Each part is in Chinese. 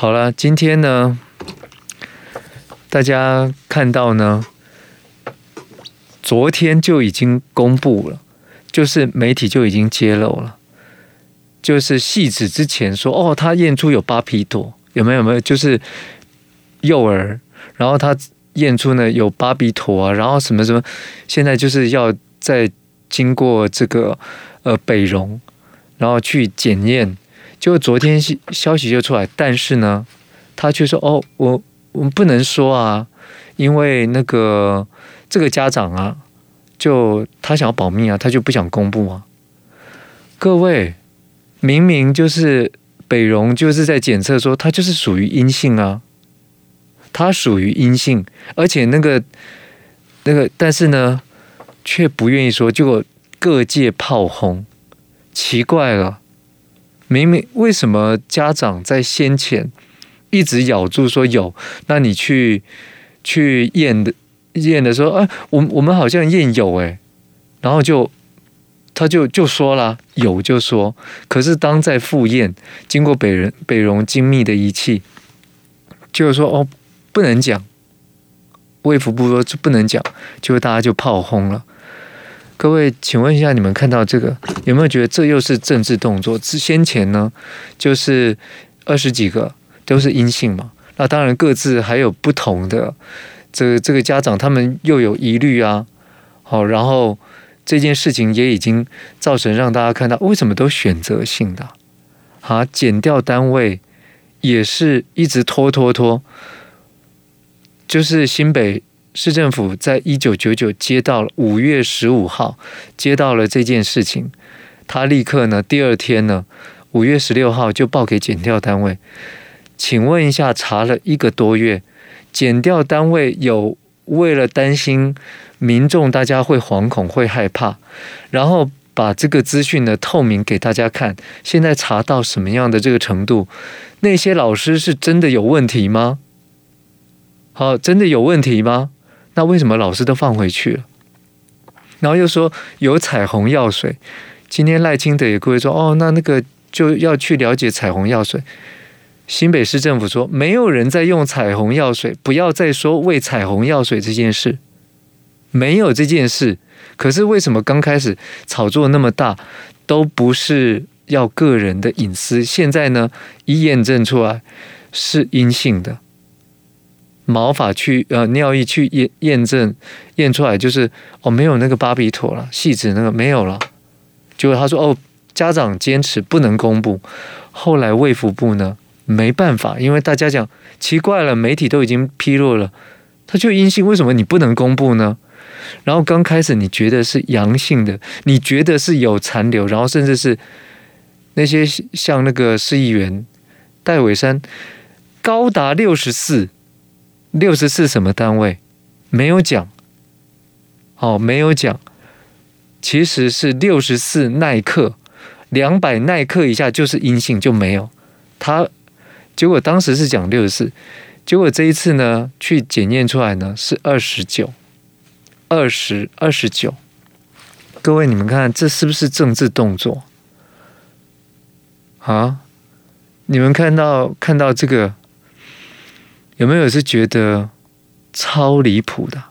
好了，今天呢，大家看到呢，昨天就已经公布了，就是媒体就已经揭露了，就是戏子之前说哦，他验出有巴比妥，有没有？没有？就是幼儿，然后他验出呢有巴比妥啊，然后什么什么，现在就是要再经过这个呃北荣，然后去检验。就昨天消息就出来，但是呢，他却说：“哦，我我不能说啊，因为那个这个家长啊，就他想要保密啊，他就不想公布啊。”各位，明明就是北荣就是在检测说他就是属于阴性啊，他属于阴性，而且那个那个，但是呢，却不愿意说，结果各界炮轰，奇怪了。明明为什么家长在先前一直咬住说有？那你去去验的验的时候，哎，我我们好像验有哎，然后就他就就说了有就说，可是当在复验，经过北人北荣精密的仪器，就是说哦不能讲，卫福部说就不能讲，结果大家就炮轰了。各位，请问一下，你们看到这个有没有觉得这又是政治动作？之先前呢，就是二十几个都是阴性嘛，那当然各自还有不同的这个这个家长，他们又有疑虑啊。好，然后这件事情也已经造成让大家看到为什么都选择性的啊，减掉单位也是一直拖拖拖，就是新北。市政府在一九九九接到了五月十五号接到了这件事情，他立刻呢第二天呢五月十六号就报给检调单位。请问一下，查了一个多月，检调单位有为了担心民众大家会惶恐会害怕，然后把这个资讯呢透明给大家看。现在查到什么样的这个程度？那些老师是真的有问题吗？好，真的有问题吗？那为什么老师都放回去了？然后又说有彩虹药水。今天赖清德也过来说，哦，那那个就要去了解彩虹药水。新北市政府说没有人在用彩虹药水，不要再说喂彩虹药水这件事，没有这件事。可是为什么刚开始炒作那么大，都不是要个人的隐私？现在呢，一验证出来是阴性的。毛发去呃尿液去验验证验出来就是哦没有那个巴比妥了，细致那个没有了。结果他说哦家长坚持不能公布，后来卫福部呢没办法，因为大家讲奇怪了，媒体都已经披露了，他就阴性，为什么你不能公布呢？然后刚开始你觉得是阳性的，你觉得是有残留，然后甚至是那些像那个市议员戴伟山高达六十四。六十四什么单位？没有讲。哦，没有讲。其实是六十四奈克，两百奈克以下就是阴性，就没有。他结果当时是讲六十四，结果这一次呢，去检验出来呢是二十九，二十二十九。各位，你们看这是不是政治动作？啊？你们看到看到这个？有没有是觉得超离谱的？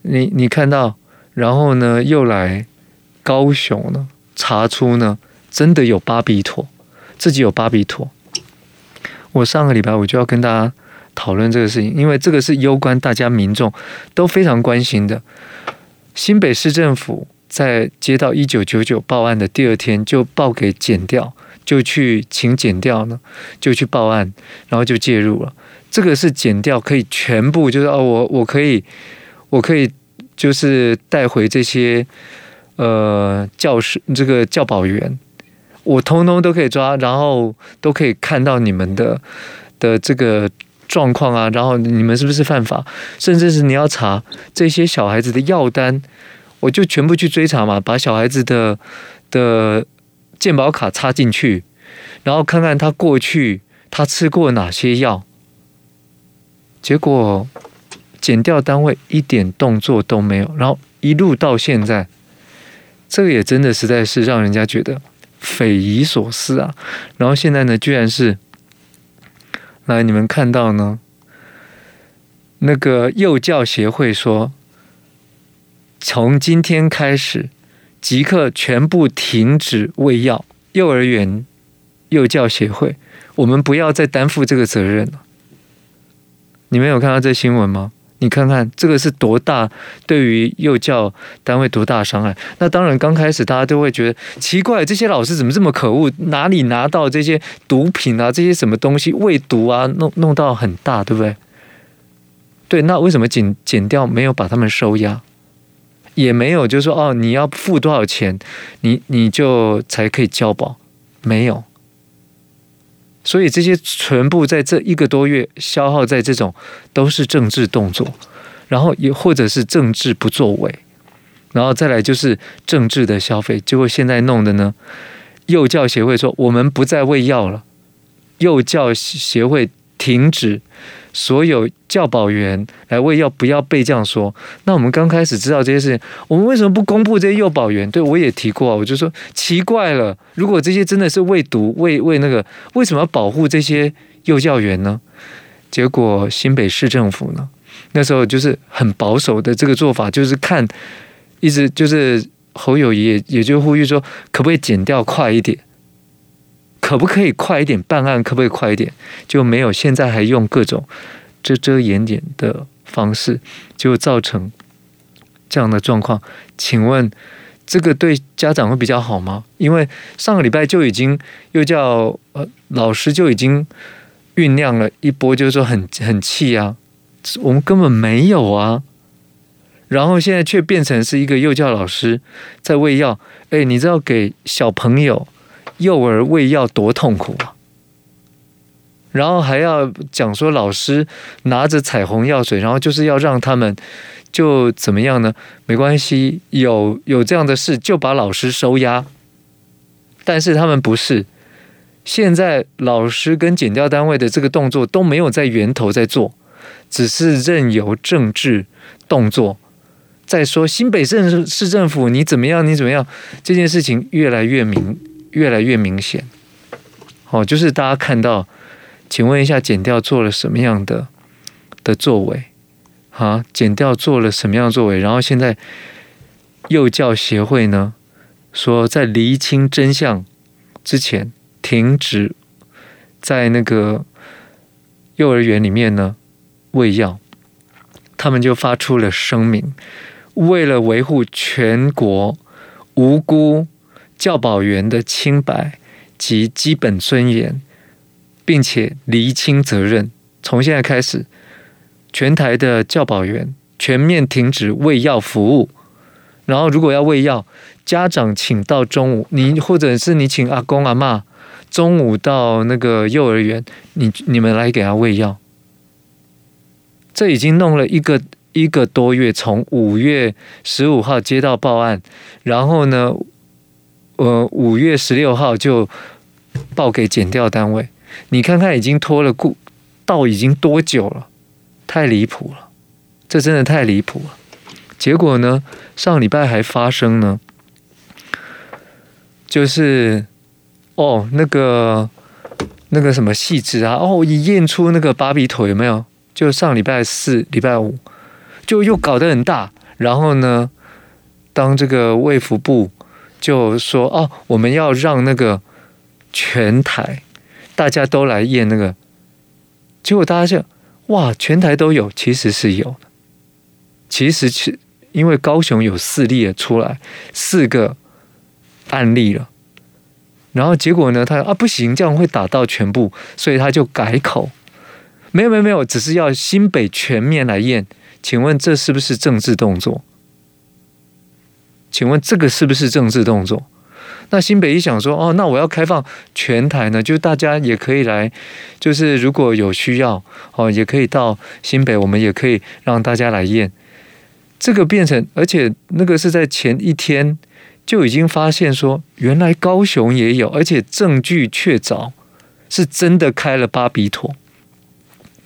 你你看到，然后呢又来高雄呢查出呢真的有巴比妥，自己有巴比妥。我上个礼拜我就要跟大家讨论这个事情，因为这个是攸关大家民众都非常关心的。新北市政府在接到一九九九报案的第二天，就报给检调。就去请检调呢，就去报案，然后就介入了。这个是减掉可以全部，就是哦，我我可以，我可以就是带回这些呃教师，这个教保员，我通通都可以抓，然后都可以看到你们的的这个状况啊，然后你们是不是犯法，甚至是你要查这些小孩子的药单，我就全部去追查嘛，把小孩子的的。健保卡插进去，然后看看他过去他吃过哪些药。结果减调单位一点动作都没有，然后一路到现在，这个也真的实在是让人家觉得匪夷所思啊。然后现在呢，居然是来，你们看到呢？那个幼教协会说，从今天开始，即刻全部停止喂药。幼儿园幼教协会，我们不要再担负这个责任了。你们有看到这新闻吗？你看看这个是多大对于幼教单位多大伤害？那当然，刚开始大家都会觉得奇怪，这些老师怎么这么可恶？哪里拿到这些毒品啊？这些什么东西喂毒啊？弄弄到很大，对不对？对，那为什么减减掉没有把他们收押？也没有，就是说哦，你要付多少钱，你你就才可以交保？没有。所以这些全部在这一个多月消耗在这种都是政治动作，然后也或者是政治不作为，然后再来就是政治的消费。结果现在弄的呢，幼教协会说我们不再喂药了，幼教协会停止。所有教保员来喂药，不要被这样说。那我们刚开始知道这些事情，我们为什么不公布这些幼保员？对，我也提过，我就说奇怪了，如果这些真的是喂毒、喂喂那个，为什么要保护这些幼教员呢？结果新北市政府呢，那时候就是很保守的这个做法，就是看，一直就是侯友宜也就呼吁说，可不可以减掉快一点？可不可以快一点办案？可不可以快一点？就没有，现在还用各种遮遮掩掩的方式，就造成这样的状况。请问这个对家长会比较好吗？因为上个礼拜就已经又叫呃老师就已经酝酿了一波，就是说很很气啊，我们根本没有啊，然后现在却变成是一个幼教老师在喂药。哎，你知道给小朋友。幼儿喂药多痛苦啊！然后还要讲说老师拿着彩虹药水，然后就是要让他们就怎么样呢？没关系，有有这样的事就把老师收押。但是他们不是，现在老师跟检调单位的这个动作都没有在源头在做，只是任由政治动作在说新北市市政府你怎么样，你怎么样，这件事情越来越明。越来越明显，哦，就是大家看到，请问一下，检调做了什么样的的作为？啊，检调做了什么样的作为？然后现在幼教协会呢，说在厘清真相之前，停止在那个幼儿园里面呢喂药，他们就发出了声明，为了维护全国无辜。教保员的清白及基本尊严，并且厘清责任。从现在开始，全台的教保员全面停止喂药服务。然后，如果要喂药，家长请到中午，你或者是你请阿公阿嬷中午到那个幼儿园，你你们来给他喂药。这已经弄了一个一个多月，从五月十五号接到报案，然后呢？呃，五月十六号就报给检调单位，你看看已经拖了故到已经多久了？太离谱了，这真的太离谱了。结果呢，上礼拜还发生呢，就是哦，那个那个什么细致啊，哦，一验出那个巴比妥有没有？就上礼拜四、礼拜五就又搞得很大，然后呢，当这个卫福部。就说哦，我们要让那个全台大家都来验那个，结果大家就哇，全台都有，其实是有的。其实是因为高雄有四例出来，四个案例了，然后结果呢，他啊不行，这样会打到全部，所以他就改口，没有没有没有，只是要新北全面来验。请问这是不是政治动作？请问这个是不是政治动作？那新北一想说，哦，那我要开放全台呢，就大家也可以来，就是如果有需要，哦，也可以到新北，我们也可以让大家来验。这个变成，而且那个是在前一天就已经发现说，原来高雄也有，而且证据确凿，是真的开了巴比妥。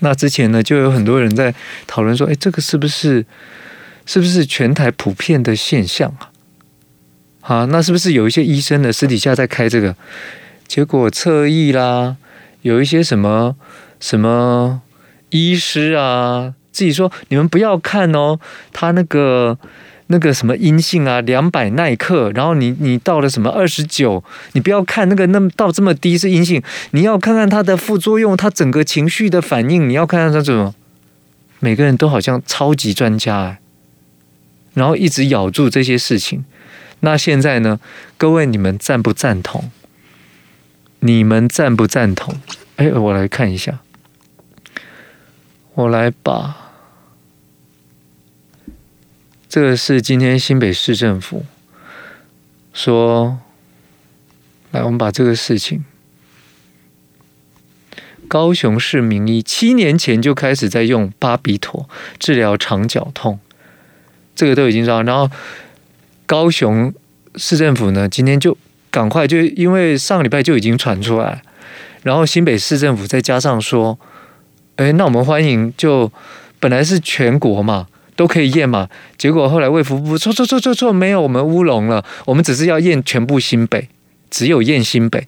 那之前呢，就有很多人在讨论说，哎，这个是不是是不是全台普遍的现象啊？啊，那是不是有一些医生呢，私底下在开这个？结果侧翼啦，有一些什么什么医师啊，自己说你们不要看哦，他那个那个什么阴性啊，两百奈克，然后你你到了什么二十九，你不要看那个那么到这么低是阴性，你要看看它的副作用，它整个情绪的反应，你要看看它怎么。每个人都好像超级专家，然后一直咬住这些事情。那现在呢？各位，你们赞不赞同？你们赞不赞同？哎，我来看一下，我来把这个是今天新北市政府说，来，我们把这个事情。高雄市名医七年前就开始在用巴比妥治疗肠绞痛，这个都已经知道。然后高雄市政府呢，今天就赶快就因为上礼拜就已经传出来，然后新北市政府再加上说，哎，那我们欢迎就本来是全国嘛都可以验嘛，结果后来卫福部错错错错错，没有我们乌龙了，我们只是要验全部新北，只有验新北。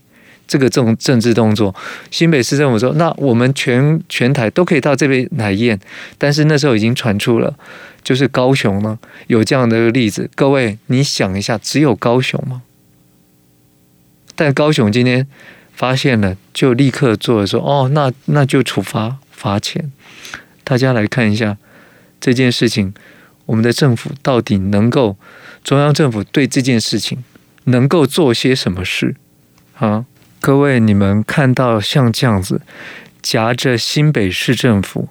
这个这种政治动作，新北市政府说，那我们全全台都可以到这边来验，但是那时候已经传出了，就是高雄呢有这样的一个例子。各位，你想一下，只有高雄吗？但高雄今天发现了，就立刻做了说，哦，那那就处罚罚钱。大家来看一下这件事情，我们的政府到底能够，中央政府对这件事情能够做些什么事啊？各位，你们看到像这样子夹着新北市政府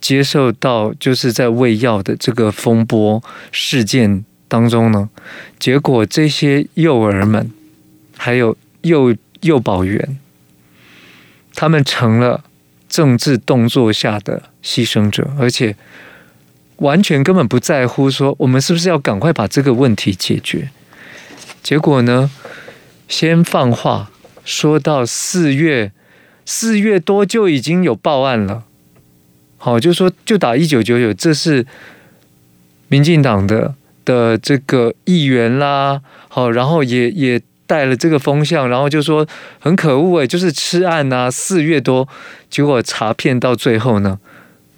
接受到就是在喂药的这个风波事件当中呢，结果这些幼儿们还有幼幼保员，他们成了政治动作下的牺牲者，而且完全根本不在乎说我们是不是要赶快把这个问题解决。结果呢，先放话。说到四月，四月多就已经有报案了。好，就说就打一九九九，这是民进党的的这个议员啦。好，然后也也带了这个风向，然后就说很可恶哎，就是吃案呐。四月多，结果查遍到最后呢，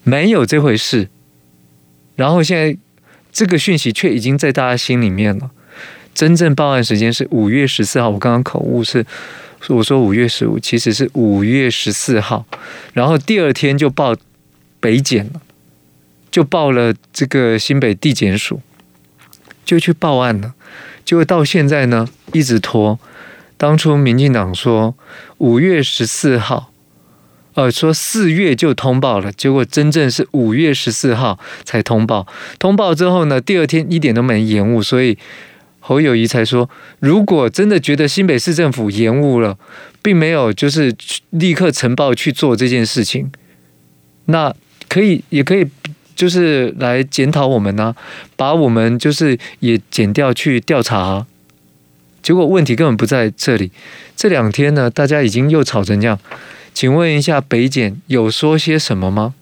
没有这回事。然后现在这个讯息却已经在大家心里面了。真正报案时间是五月十四号，我刚刚口误是。我说五月十五，其实是五月十四号，然后第二天就报北检了，就报了这个新北地检署，就去报案了。结果到现在呢，一直拖。当初民进党说五月十四号，呃，说四月就通报了，结果真正是五月十四号才通报。通报之后呢，第二天一点都没延误，所以。侯友谊才说，如果真的觉得新北市政府延误了，并没有就是立刻呈报去做这件事情，那可以也可以就是来检讨我们呢、把我们就是也减掉去调查、结果问题根本不在这里。这两天呢，大家已经又吵成这样，请问一下北检有说些什么吗？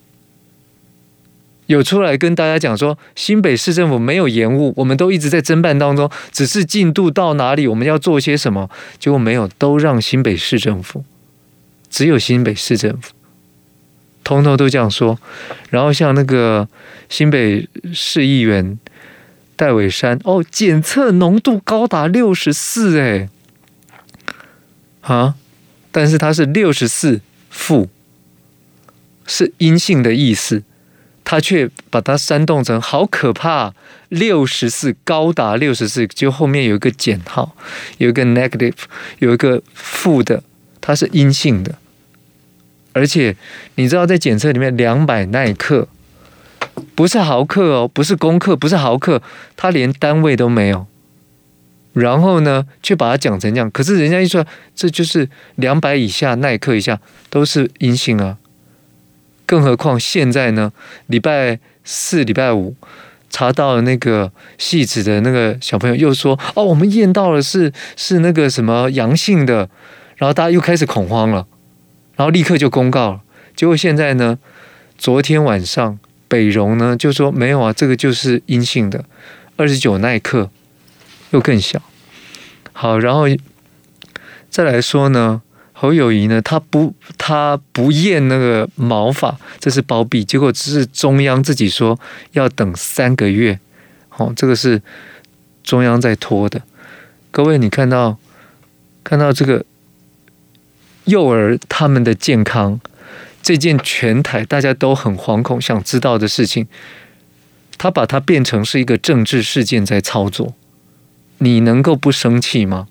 有出来跟大家讲说，新北市政府没有延误，我们都一直在侦办当中，只是进度到哪里，我们要做些什么，结果没有，都让新北市政府，只有新北市政府，通通都这样说。然后像那个新北市议员戴伟山，哦，检测浓度高达六十四，哎，啊，但是他是六十四负，是阴性的意思。他却把它煽动成好可怕，六十四高达六十四，就后面有一个减号，有一个 negative，有一个负的，它是阴性的。而且你知道，在检测里面，两百奈克不是毫克哦，不是公克，不是毫克，它连单位都没有。然后呢，却把它讲成这样。可是人家一说，这就是两百以下奈克以下都是阴性啊。更何况现在呢？礼拜四、礼拜五查到了那个戏子的那个小朋友，又说：“哦，我们验到了是是那个什么阳性的。”然后大家又开始恐慌了，然后立刻就公告了。结果现在呢，昨天晚上北荣呢就说：“没有啊，这个就是阴性的，二十九耐克，又更小。”好，然后再来说呢。侯友谊呢，他不他不验那个毛发，这是包庇，结果只是中央自己说要等三个月，哦，这个是中央在拖的。各位，你看到看到这个幼儿他们的健康这件全台大家都很惶恐想知道的事情，他把它变成是一个政治事件在操作，你能够不生气吗？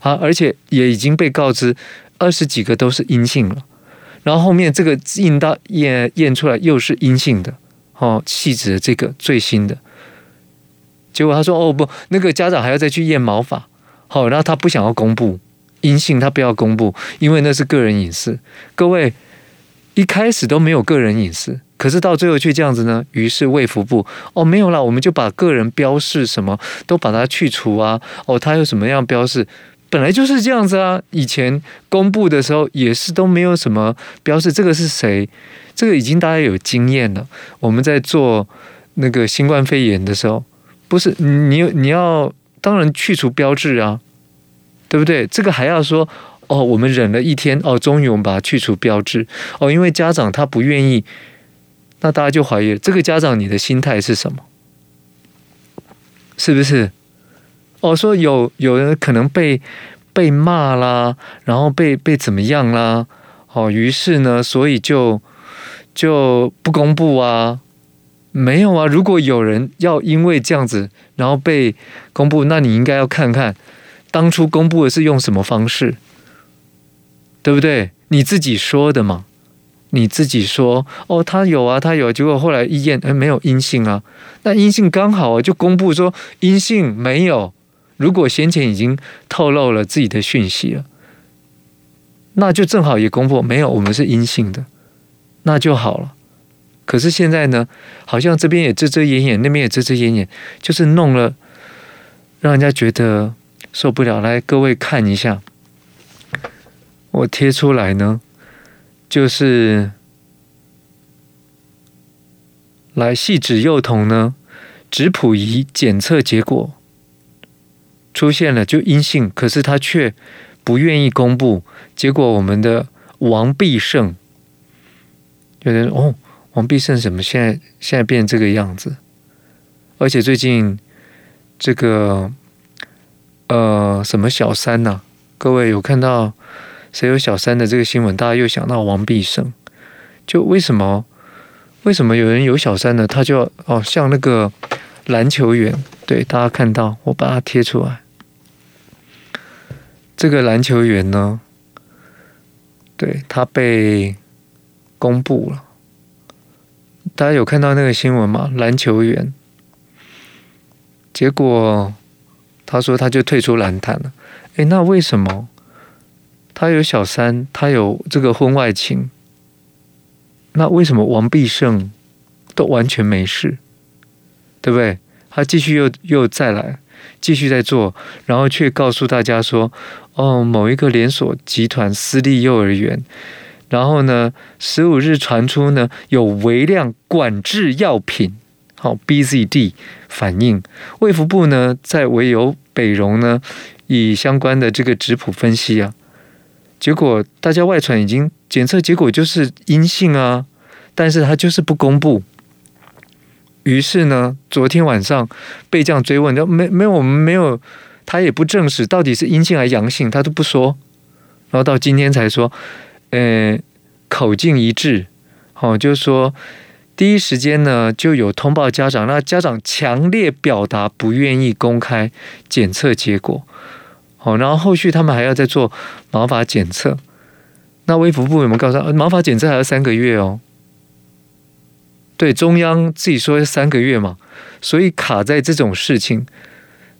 啊，而且也已经被告知二十几个都是阴性了，然后后面这个验到验验出来又是阴性的，哦，细致的这个最新的。结果他说：“哦不，那个家长还要再去验毛发，好，然后他不想要公布阴性，他不要公布，因为那是个人隐私。各位一开始都没有个人隐私，可是到最后却这样子呢？于是卫福部哦没有了，我们就把个人标示什么都把它去除啊。哦，他有什么样标示？本来就是这样子啊。以前公布的时候也是都没有什么标示，这个是谁？这个已经大家有经验了。我们在做那个新冠肺炎的时候。”不是你，你要当然去除标志啊，对不对？这个还要说哦，我们忍了一天哦，终于我们把它去除标志哦，因为家长他不愿意，那大家就怀疑这个家长你的心态是什么？是不是？哦，说有有人可能被被骂啦，然后被被怎么样啦？哦，于是呢，所以就就不公布啊。没有啊！如果有人要因为这样子，然后被公布，那你应该要看看当初公布的是用什么方式，对不对？你自己说的嘛，你自己说哦，他有啊，他有，结果后来一验，哎，没有阴性啊，那阴性刚好啊，就公布说阴性没有。如果先前已经透露了自己的讯息了，那就正好也公布没有，我们是阴性的，那就好了。可是现在呢，好像这边也遮遮掩掩，那边也遮遮掩掩，就是弄了，让人家觉得受不了。来，各位看一下，我贴出来呢，就是来细指幼童呢，质谱仪检测结果出现了，就阴性，可是他却不愿意公布。结果我们的王必胜，有人哦。王必胜怎么现在现在变这个样子？而且最近这个呃什么小三呐、各位有看到谁有小三的这个新闻？大家又想到王必胜，就为什么为什么有人有小三呢？他就哦像那个篮球员，对大家看到我把它贴出来，这个篮球员呢，对他被公布了。大家有看到那个新闻吗？篮球员，结果他说他就退出篮坛了。诶，那为什么他有小三，他有这个婚外情？那为什么王必胜都完全没事？对不对？他继续又又再来，继续在做，然后却告诉大家说：“哦，某一个连锁集团私立幼儿园。”然后呢，十五日传出呢有微量管制药品，好 BZD 反应，卫福部呢在唯有北荣呢以相关的这个质谱分析啊，结果大家外传已经检测结果就是阴性啊，但是他就是不公布。于是呢，昨天晚上被这样追问，就没没有我们没有，他也不证实到底是阴性还是阳性，他都不说，然后到今天才说。呃，口径一致，哦，就是说第一时间呢就有通报家长，那家长强烈表达不愿意公开检测结果，好，然后后续他们还要再做毛发检测，那微服部有没有告诉他毛发检测还要三个月哦？对，中央自己说三个月嘛，所以卡在这种事情，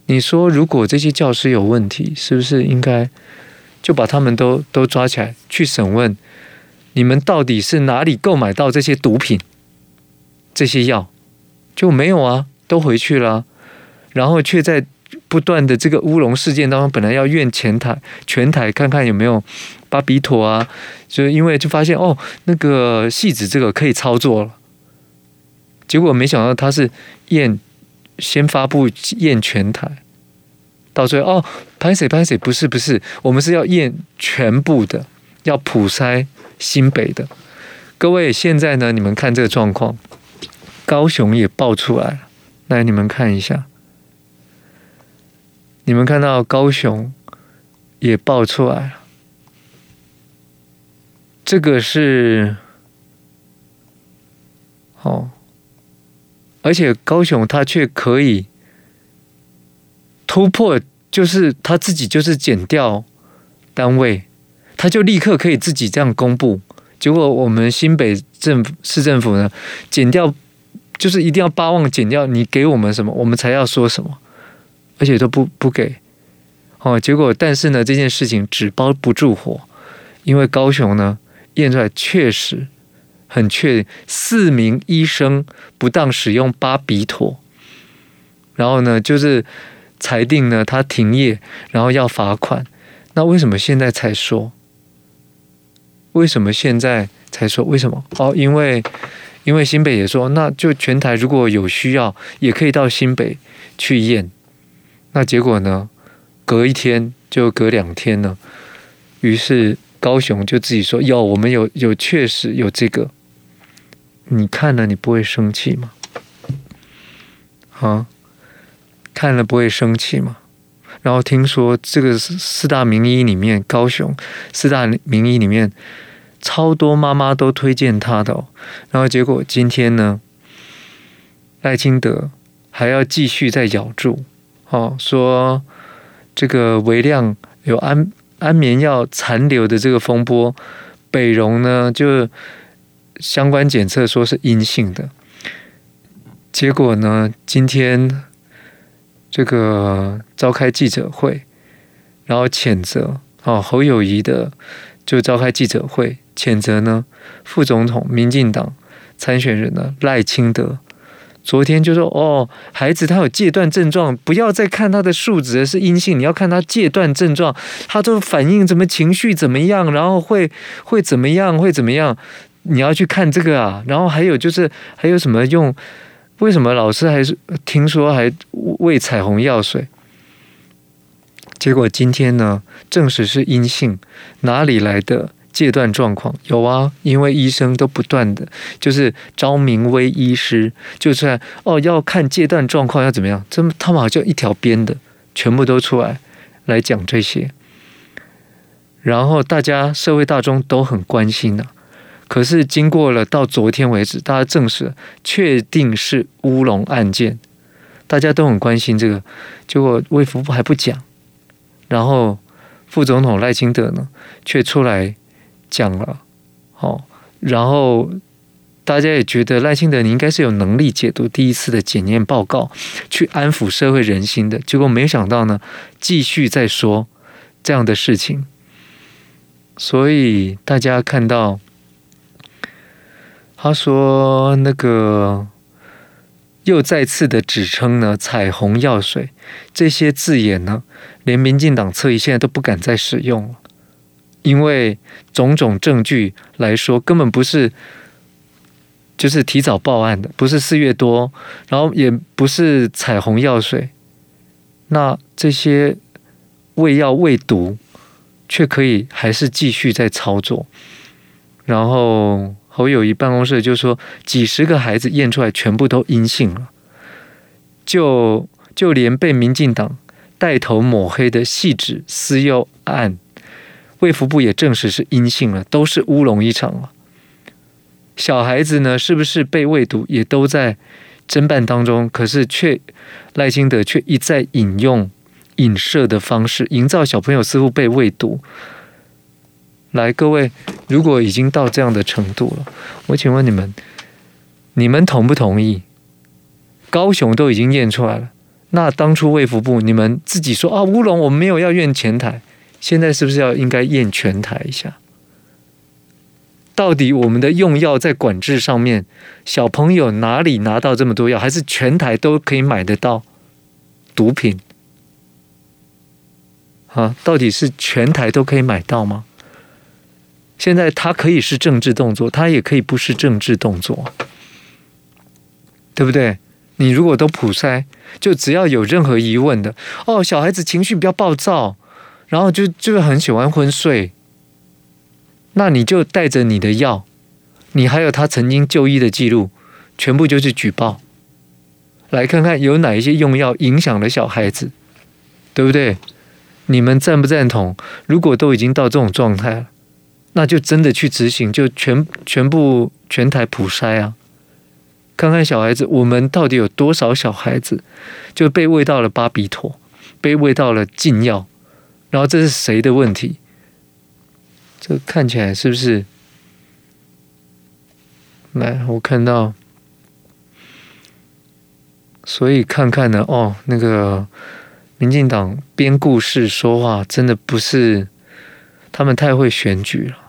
你说如果这些教师有问题，是不是应该？就把他们都都抓起来去审问，你们到底是哪里购买到这些毒品、这些药？就没有啊，都回去了，然后却在不断的这个乌龙事件当中，本来要验全台全台看看有没有巴比妥啊，就因为就发现哦，那个戏子这个可以操作了，结果没想到他是验先发布验全台，到最后哦。拍谁拍谁？不是不是，我们是要验全部的，要普筛新北的。各位，现在呢，你们看这个状况，高雄也爆出来了，来你们看一下，你们看到高雄也爆出来了，这个是，哦，而且高雄它却可以突破，就是他自己就是减掉单位，他就立刻可以自己这样公布。结果我们新北政府市政府呢，减掉就是一定要八万减掉，你给我们什么，我们才要说什么，而且都不不给。哦，结果但是呢，这件事情纸包不住火，因为高雄呢验出来确实很确，四名医生不当使用巴比妥，然后呢就是裁定呢他停业，然后要罚款。那为什么现在才说？为什么现在才说？为什么？哦，因为因为新北也说，那就全台如果有需要，也可以到新北去验。那结果呢？隔一天就隔两天呢？于是高雄就自己说：“有，我们有有确实有这个。”你看了，你不会生气吗？啊，看了不会生气吗？然后听说这个四大名医里面，高雄四大名医里面。超多妈妈都推荐他的，然后结果今天呢，赖清德还要继续再咬住，哦，说这个微量有安安眠药残留的这个风波，北荣呢就相关检测说是阴性的，结果呢今天这个召开记者会，然后谴责哦侯友宜的就召开记者会。谴责呢？副总统、民进党参选人呢？赖清德昨天就说：“哦，孩子他有戒断症状，不要再看他的数值是阴性，你要看他戒断症状，他都反应怎么情绪怎么样，然后会会怎么样，会怎么样？你要去看这个啊。然后还有就是还有什么用？为什么老师还是听说还喂彩虹药水？结果今天呢，证实是阴性，哪里来的？”戒断状况有啊，因为医生都不断的，就是招明威医师，就是哦要看戒断状况要怎么样，这他们好像一条边的，全部都出来来讲这些，然后大家社会大众都很关心呐、啊。可是经过了到昨天为止，大家证实确定是乌龙案件，大家都很关心这个，结果卫福部还不讲，然后副总统赖清德呢却出来。讲了，好，然后大家也觉得赖清德你应该是有能力解读第一次的检验报告，去安抚社会人心的。结果没想到呢，继续在说这样的事情，所以大家看到他说那个又再次的指称呢，彩虹药水这些字眼呢，连民进党侧翼现在都不敢再使用了。因为种种证据来说，根本不是，就是提早报案的，不是四月多，然后也不是彩虹药水，那这些喂药喂毒，却可以还是继续在操作。然后侯友谊办公室就说，几十个孩子验出来全部都阴性了，就就连被民进党带头抹黑的细致私幼案。卫福部也证实是阴性了，都是乌龙一场了。小孩子呢，是不是被喂毒，也都在侦办当中。可是却赖清德却一再引用影射的方式，营造小朋友似乎被喂毒。来，各位，如果已经到这样的程度了，我请问你们，你们同不同意？高雄都已经验出来了，那当初卫福部你们自己说啊，乌龙，我们没有要验前台。现在是不是要应该验全台一下？到底我们的用药在管制上面，小朋友哪里拿到这么多药？还是全台都可以买得到毒品？啊，到底是全台都可以买到吗？现在它可以是政治动作，它也可以不是政治动作，对不对？你如果都普筛，就只要有任何疑问的，哦，小孩子情绪比较暴躁，然后就就很喜欢昏睡，那你就带着你的药，你还有他曾经就医的记录，全部就去举报，来看看有哪一些用药影响了小孩子，对不对？你们赞不赞同？如果都已经到这种状态了，那就真的去执行，就全全部全台普筛啊！看看小孩子，我们到底有多少小孩子就被喂到了巴比妥，被喂到了禁药，然后这是谁的问题？这看起来是不是？来，我看到，所以看看呢，哦，那个民进党编故事说话，真的不是他们太会选举了。